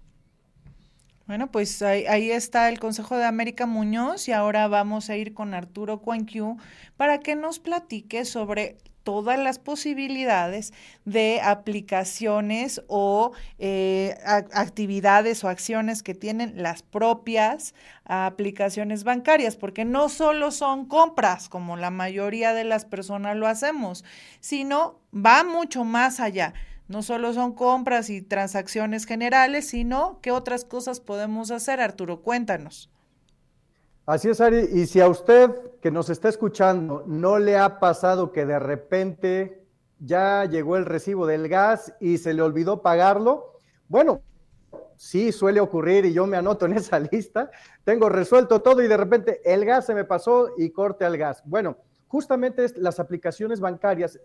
Bueno, pues ahí, está el Consejo de América Muñoz y ahora vamos a ir con Arturo Cuanquiu para que nos platique sobre todas las posibilidades de aplicaciones o eh, actividades o acciones que tienen las propias aplicaciones bancarias, porque no solo son compras, como la mayoría de las personas lo hacemos, sino va mucho más allá no solo son compras y transacciones generales, sino qué otras cosas podemos hacer, Arturo, cuéntanos. Así es, Ari, y si a usted que nos está escuchando no le ha pasado que de repente ya llegó el recibo del gas y se le olvidó pagarlo, bueno, sí suele ocurrir y yo me anoto en esa lista, tengo resuelto todo y de repente el gas se me pasó y corte al gas. Bueno, justamente las aplicaciones bancarias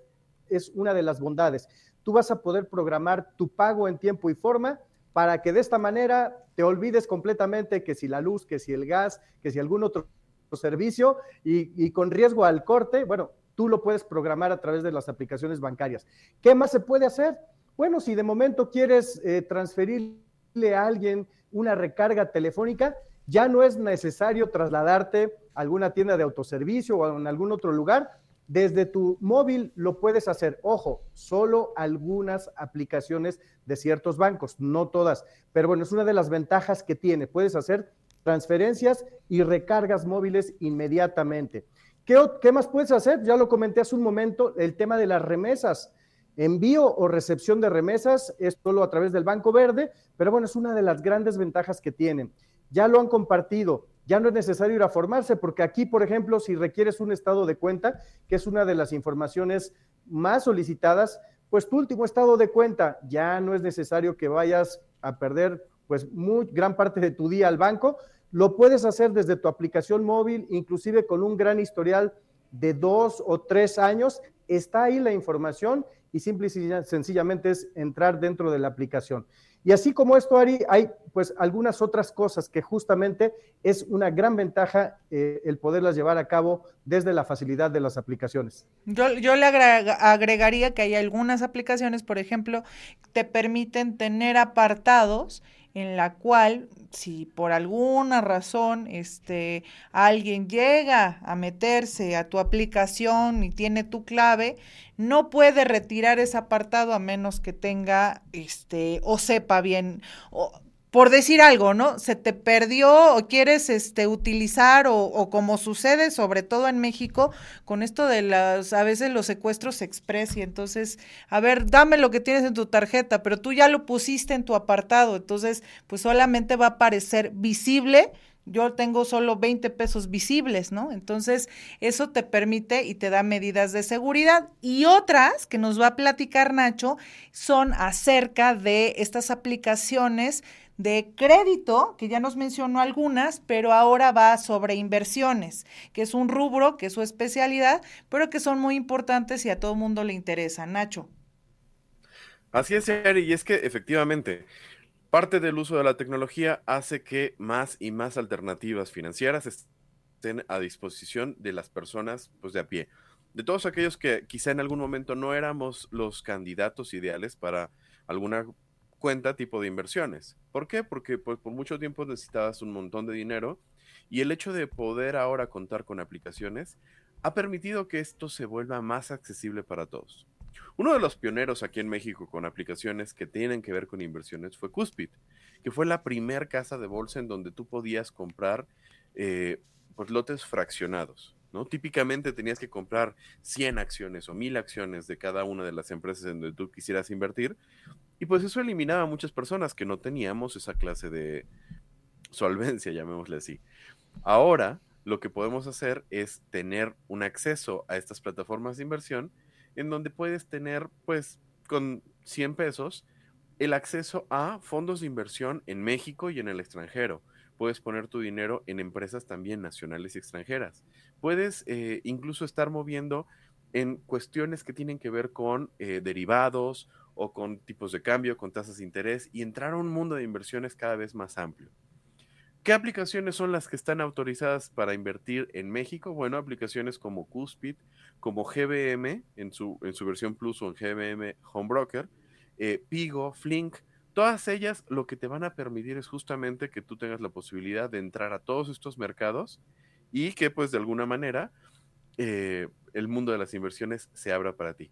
es una de las bondades tú vas a poder programar tu pago en tiempo y forma para que de esta manera te olvides completamente que si la luz, que si el gas, que si algún otro servicio y, con riesgo al corte, bueno, tú lo puedes programar a través de las aplicaciones bancarias. ¿Qué más se puede hacer? Bueno, si de momento quieres eh, transferirle a alguien una recarga telefónica, ya no es necesario trasladarte a alguna tienda de autoservicio o en algún otro lugar, desde tu móvil lo puedes hacer. Ojo, solo algunas aplicaciones de ciertos bancos, no todas. Pero bueno, es una de las ventajas que tiene. Puedes hacer transferencias y recargas móviles inmediatamente. ¿Qué, ¿Qué, más puedes hacer? Ya lo comenté hace un momento, el tema de las remesas. Envío o recepción de remesas es solo a través del Banco Verde, pero bueno, es una de las grandes ventajas que tienen. Ya lo han compartido ya no es necesario ir a formarse, porque aquí, por ejemplo, si requieres un estado de cuenta, que es una de las informaciones más solicitadas, pues tu último estado de cuenta ya no es necesario que vayas a perder pues muy gran parte de tu día al banco, lo puedes hacer desde tu aplicación móvil, inclusive con un gran historial de dos o tres años, está ahí la información y simple y sencillamente es entrar dentro de la aplicación. Y así como esto, Ari, hay pues algunas otras cosas que justamente es una gran ventaja eh, el poderlas llevar a cabo desde la facilidad de las aplicaciones. Yo, yo le agregaría que hay algunas aplicaciones, por ejemplo, te permiten tener apartados en la cual si por alguna razón este alguien llega a meterse a tu aplicación y tiene tu clave, no puede retirar ese apartado a menos que tenga este o sepa bien o, por decir algo, ¿no? Se te perdió o quieres este, utilizar o, o, como sucede sobre todo en México con esto de las, a veces los secuestros express y entonces, a ver, dame lo que tienes en tu tarjeta, pero tú ya lo pusiste en tu apartado, entonces pues solamente va a aparecer visible. Yo tengo solo 20 pesos visibles, ¿no? Entonces, eso te permite y te da medidas de seguridad. Y otras que nos va a platicar Nacho son acerca de estas aplicaciones de crédito, que ya nos mencionó algunas, pero ahora va sobre inversiones, que es un rubro, que es su especialidad, pero que son muy importantes y a todo mundo le interesa. Nacho. Así es, Eri, y es que efectivamente, parte del uso de la tecnología hace que más y más alternativas financieras estén a disposición de las personas pues, de a pie. De todos aquellos que quizá en algún momento no éramos los candidatos ideales para alguna cuenta tipo de inversiones. ¿Por qué? Porque pues, por mucho tiempo necesitabas un montón de dinero y el hecho de poder ahora contar con aplicaciones ha permitido que esto se vuelva más accesible para todos. Uno de los pioneros aquí en México con aplicaciones que tienen que ver con inversiones fue Cuspid, que fue la primer casa de bolsa en donde tú podías comprar eh, pues, lotes fraccionados. ¿no? Típicamente tenías que comprar 100 acciones o 1000 acciones de cada una de las empresas en donde tú quisieras invertir y pues eso eliminaba a muchas personas que no teníamos esa clase de solvencia, llamémosle así. Ahora lo que podemos hacer es tener un acceso a estas plataformas de inversión en donde puedes tener pues con 100 pesos el acceso a fondos de inversión en México y en el extranjero puedes poner tu dinero en empresas también nacionales y extranjeras. Puedes eh, incluso estar moviendo en cuestiones que tienen que ver con eh, derivados o con tipos de cambio, con tasas de interés y entrar a un mundo de inversiones cada vez más amplio. ¿Qué aplicaciones son las que están autorizadas para invertir en México? Bueno, aplicaciones como Cuspid, como GBM en su, en su versión Plus o en GBM Home Broker, eh, Pigo, Flink, todas ellas lo que te van a permitir es justamente que tú tengas la posibilidad de entrar a todos estos mercados y que pues de alguna manera eh, el mundo de las inversiones se abra para ti.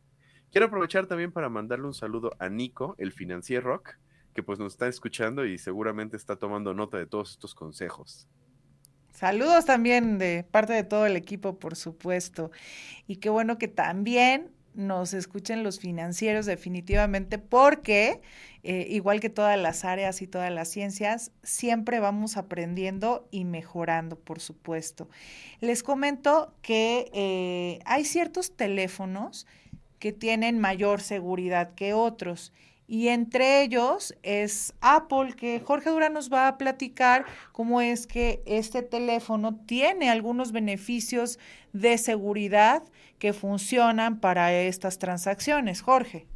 Quiero aprovechar también para mandarle un saludo a Nico, el financiero rock, que pues nos está escuchando y seguramente está tomando nota de todos estos consejos. Saludos también de parte de todo el equipo, por supuesto. Y qué bueno que también nos escuchen los financieros definitivamente porque, eh, igual que todas las áreas y todas las ciencias, siempre vamos aprendiendo y mejorando, por supuesto. Les comento que eh, hay ciertos teléfonos que tienen mayor seguridad que otros y entre ellos es Apple, que Jorge Durán nos va a platicar cómo es que este teléfono tiene algunos beneficios de seguridad que funcionan para estas transacciones. Jorge.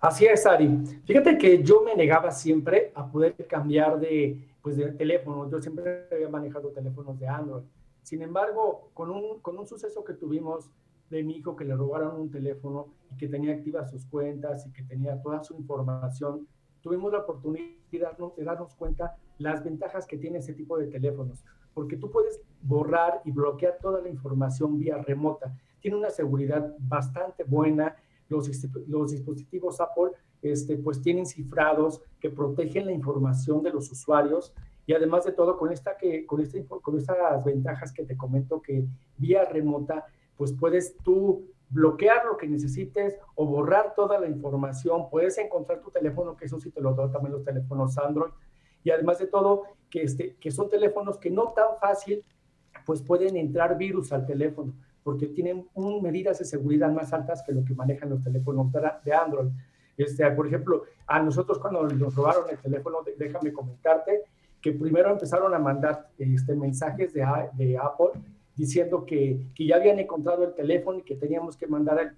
Así es, Ari. Fíjate que yo me negaba siempre a poder cambiar de, pues, de teléfono. Yo siempre había manejado teléfonos de Android. Sin embargo, con un, con un suceso que tuvimos de mi hijo que le robaron un teléfono y que tenía activas sus cuentas y que tenía toda su información, tuvimos la oportunidad de darnos, cuenta las ventajas que tiene ese tipo de teléfonos, porque tú puedes borrar y bloquear toda la información vía remota. Tiene una seguridad bastante buena. Los, los dispositivos Apple este, pues tienen cifrados que protegen la información de los usuarios y además de todo con, esta que, con, este, con estas ventajas que te comento que vía remota pues puedes tú bloquear lo que necesites o borrar toda la información. Puedes encontrar tu teléfono, que eso sí te lo doy también los teléfonos Android. Y además de todo, que, este, que son teléfonos que no tan fácil, pues pueden entrar virus al teléfono, porque tienen un, medidas de seguridad más altas que lo que manejan los teléfonos de Android. Este, por ejemplo, a nosotros cuando nos robaron el teléfono, déjame comentarte que primero empezaron a mandar este, mensajes de, de Apple diciendo que, que, ya habían encontrado el teléfono y que teníamos que mandar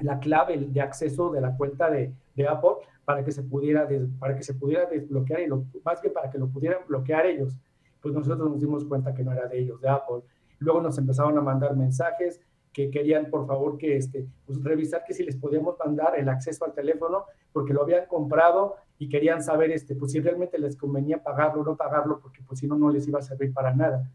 la clave de acceso de la cuenta de, de Apple para que se pudiera para que se pudiera desbloquear y lo, más que para que lo pudieran bloquear ellos. Pues nosotros nos dimos cuenta que no era de ellos, de Apple. Luego nos empezaron a mandar mensajes que querían por favor que este, pues revisar que si les podíamos mandar el acceso al teléfono porque lo habían comprado y querían saber este, pues si realmente les convenía pagarlo o no pagarlo porque pues si no, no les iba a servir para nada.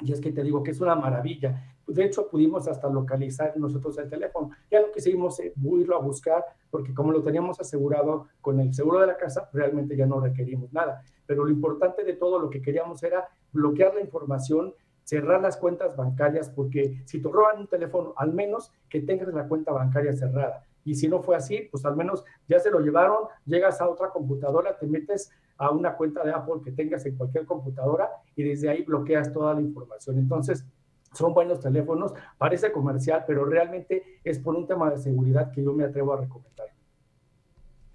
Y es que te digo que es una maravilla. De hecho, pudimos hasta localizar nosotros el teléfono. Ya lo que hicimos es irlo a buscar, porque como lo teníamos asegurado con el seguro de la casa, realmente ya no requerimos nada. Pero lo importante de todo, lo que queríamos era bloquear la información, cerrar las cuentas bancarias, porque si te roban un teléfono, al menos que tengas la cuenta bancaria cerrada. Y si no fue así, pues al menos ya se lo llevaron, llegas a otra computadora, te metes a una cuenta de Apple que tengas en cualquier computadora y desde ahí bloqueas toda la información. Entonces, son buenos teléfonos, parece comercial, pero realmente es por un tema de seguridad que yo me atrevo a recomendar.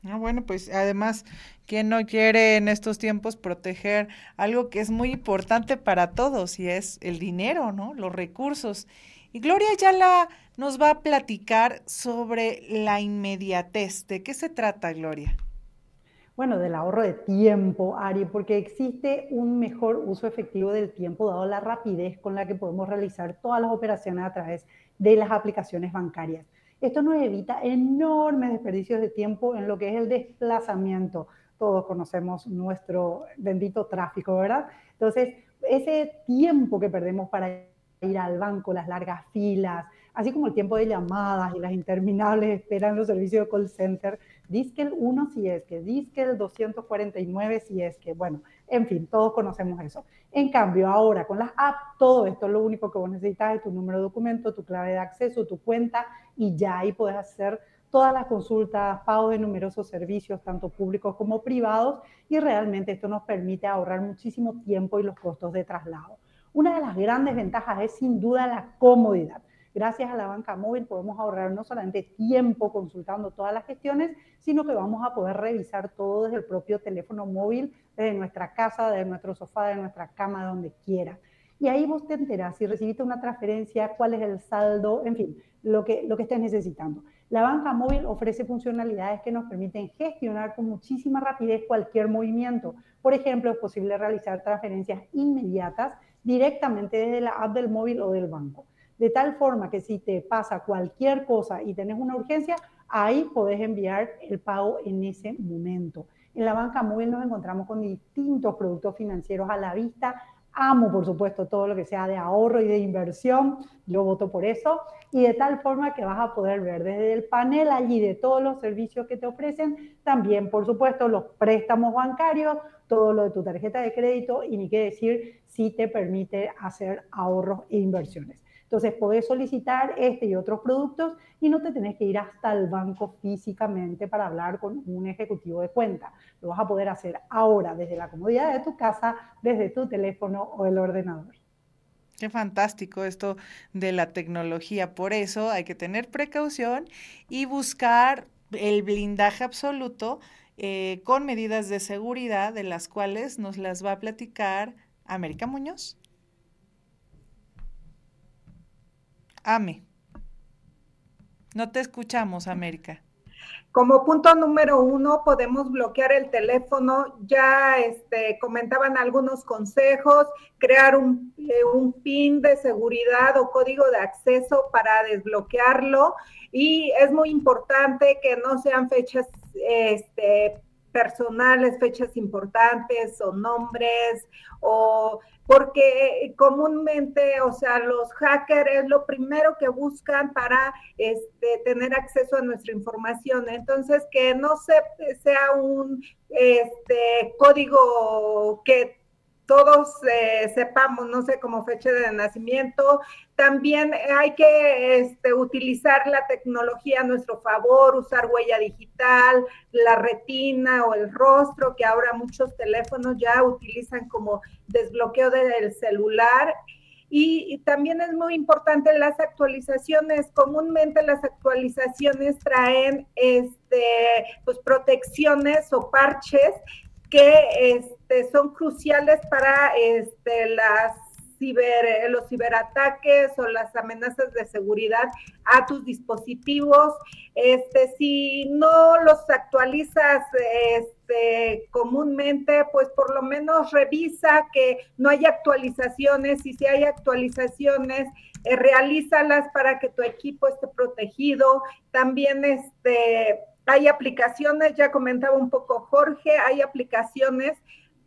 Ah, bueno, pues además, ¿quién no quiere en estos tiempos proteger algo que es muy importante para todos y es el dinero, ¿no? Los recursos. Y Gloria Ayala nos va a platicar sobre la inmediatez. ¿De qué se trata, Gloria? Bueno, del ahorro de tiempo, Ari, porque existe un mejor uso efectivo del tiempo dado la rapidez con la que podemos realizar todas las operaciones a través de las aplicaciones bancarias. Esto nos evita enormes desperdicios de tiempo en lo que es el desplazamiento. Todos conocemos nuestro bendito tráfico, ¿verdad? Entonces, ese tiempo que perdemos para ir al banco, las largas filas, así como el tiempo de llamadas y las interminables esperas en los servicios de call center, Diskel 1 si es que, Diskel 249 si es que, bueno, en fin, todos conocemos eso. En cambio, ahora con las apps, todo esto lo único que vos necesitas es tu número de documento, tu clave de acceso, tu cuenta y ya ahí puedes hacer todas las consultas, pagos de numerosos servicios, tanto públicos como privados, y realmente esto nos permite ahorrar muchísimo tiempo y los costos de traslado. Una de las grandes ventajas es sin duda la comodidad. Gracias a la banca móvil podemos ahorrar no solamente tiempo consultando todas las gestiones, sino que vamos a poder revisar todo desde el propio teléfono móvil, desde nuestra casa, desde nuestro sofá, de nuestra cama, donde quiera. Y ahí vos te enterás si recibiste una transferencia, cuál es el saldo, en fin, lo que, lo que estés necesitando. La banca móvil ofrece funcionalidades que nos permiten gestionar con muchísima rapidez cualquier movimiento. Por ejemplo, es posible realizar transferencias inmediatas directamente desde la app del móvil o del banco. De tal forma que si te pasa cualquier cosa y tenés una urgencia, ahí podés enviar el pago en ese momento. En la banca móvil nos encontramos con distintos productos financieros a la vista Amo, por supuesto, todo lo que sea de ahorro y de inversión. Yo voto por eso. Y de tal forma que vas a poder ver desde el panel allí de todos los servicios que te ofrecen, también, por supuesto, los préstamos bancarios, todo lo de tu tarjeta de crédito y ni qué decir si te permite hacer ahorros e inversiones. Entonces, podés solicitar este y otros productos y no te tenés que ir hasta el banco físicamente para hablar con un ejecutivo de cuenta. Lo vas a poder hacer ahora desde la comodidad de tu casa, desde tu teléfono o el ordenador. Qué fantástico esto de la tecnología. Por eso hay que tener precaución y buscar el blindaje absoluto eh, con medidas de seguridad de las cuales nos las va a platicar América Muñoz. Ame. No te escuchamos, América. Como punto número uno, podemos bloquear el teléfono. Ya este, comentaban algunos consejos, crear un, eh, un, PIN de seguridad o código de acceso para desbloquearlo. Y es muy importante que no sean fechas este, personales, fechas importantes o nombres o porque comúnmente, o sea, los hackers es lo primero que buscan para este, tener acceso a nuestra información. Entonces, que no se, sea un este, código que todos eh, sepamos, no sé, como fecha de nacimiento. También hay que este, utilizar la tecnología a nuestro favor, usar huella digital, la retina o el rostro, que ahora muchos teléfonos ya utilizan como desbloqueo del celular. Y, y, también es muy importante las actualizaciones. Comúnmente las actualizaciones traen este, pues, protecciones o parches que este, son cruciales para este, las ciber, los ciberataques o las amenazas de seguridad a tus dispositivos. Este, si no los actualizas este, comúnmente, pues por lo menos revisa que no haya actualizaciones y si hay actualizaciones, eh, realízalas para que tu equipo esté protegido. También este hay aplicaciones, ya comentaba un poco Jorge, hay aplicaciones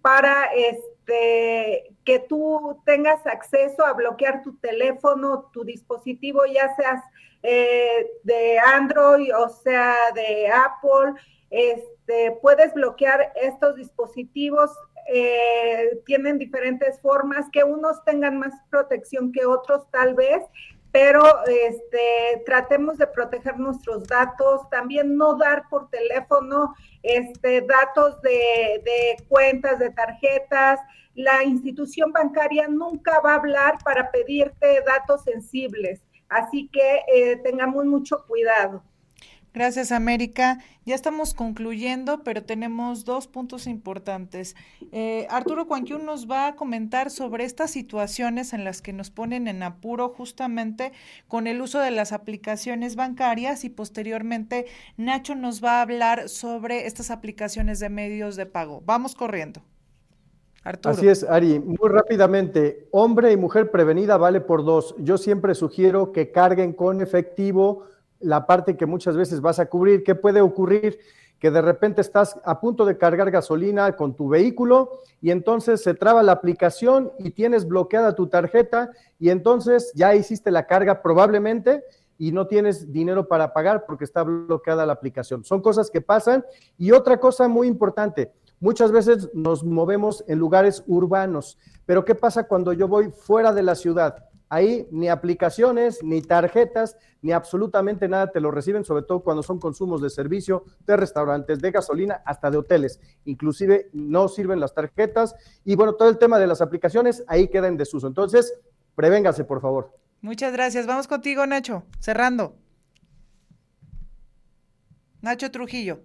para este, que tú tengas acceso a bloquear tu teléfono, tu dispositivo, ya seas eh, de Android o sea de Apple. Este, puedes bloquear estos dispositivos. Eh, tienen diferentes formas, que unos tengan más protección que otros tal vez, pero este, tratemos de proteger nuestros datos, también no dar por teléfono este, datos de, cuentas, de tarjetas. La institución bancaria nunca va a hablar para pedirte datos sensibles, así que eh, tengamos mucho cuidado. Gracias, América. Ya estamos concluyendo, pero tenemos dos puntos importantes. Eh, Arturo Cuanquiún nos va a comentar sobre estas situaciones en las que nos ponen en apuro justamente con el uso de las aplicaciones bancarias y posteriormente Nacho nos va a hablar sobre estas aplicaciones de medios de pago. Vamos corriendo. Arturo. Así es, Ari. Muy rápidamente, hombre y mujer prevenida vale por dos. Yo siempre sugiero que carguen con efectivo la parte que muchas veces vas a cubrir. ¿Qué puede ocurrir? Que de repente estás a punto de cargar gasolina con tu vehículo y entonces se traba la aplicación y tienes bloqueada tu tarjeta y entonces ya hiciste la carga probablemente y no tienes dinero para pagar porque está bloqueada la aplicación. Son cosas que pasan. Y otra cosa muy importante, muchas veces nos movemos en lugares urbanos, pero ¿qué pasa cuando yo voy fuera de la ciudad? Ahí ni aplicaciones, ni tarjetas, ni absolutamente nada te lo reciben, sobre todo cuando son consumos de servicio, de restaurantes, de gasolina, hasta de hoteles. Inclusive no sirven las tarjetas y bueno, todo el tema de las aplicaciones ahí queda en desuso. Entonces, prevéngase, por favor. Muchas gracias. Vamos contigo, Nacho. Cerrando. Nacho Trujillo.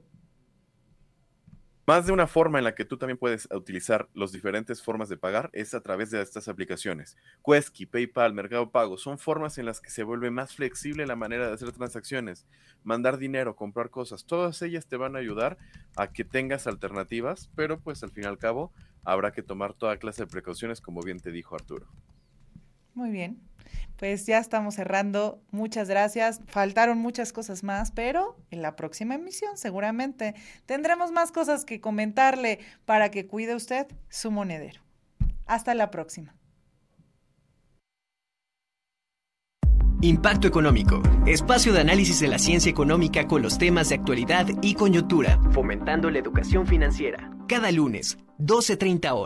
Más de una forma en la que tú también puedes utilizar las diferentes formas de pagar es a través de estas aplicaciones. Quesky, PayPal, Mercado Pago, son formas en las que se vuelve más flexible la manera de hacer transacciones, mandar dinero, comprar cosas. Todas ellas te van a ayudar a que tengas alternativas, pero pues al fin y al cabo habrá que tomar toda clase de precauciones, como bien te dijo Arturo. Muy bien pues ya estamos cerrando. Muchas gracias. Faltaron muchas cosas más, pero en la próxima emisión seguramente tendremos más cosas que comentarle para que cuide usted su monedero. Hasta la próxima. Impacto Económico, espacio de análisis de la ciencia económica con los temas de actualidad y coyuntura, fomentando la educación financiera. Cada lunes, 12.30 horas.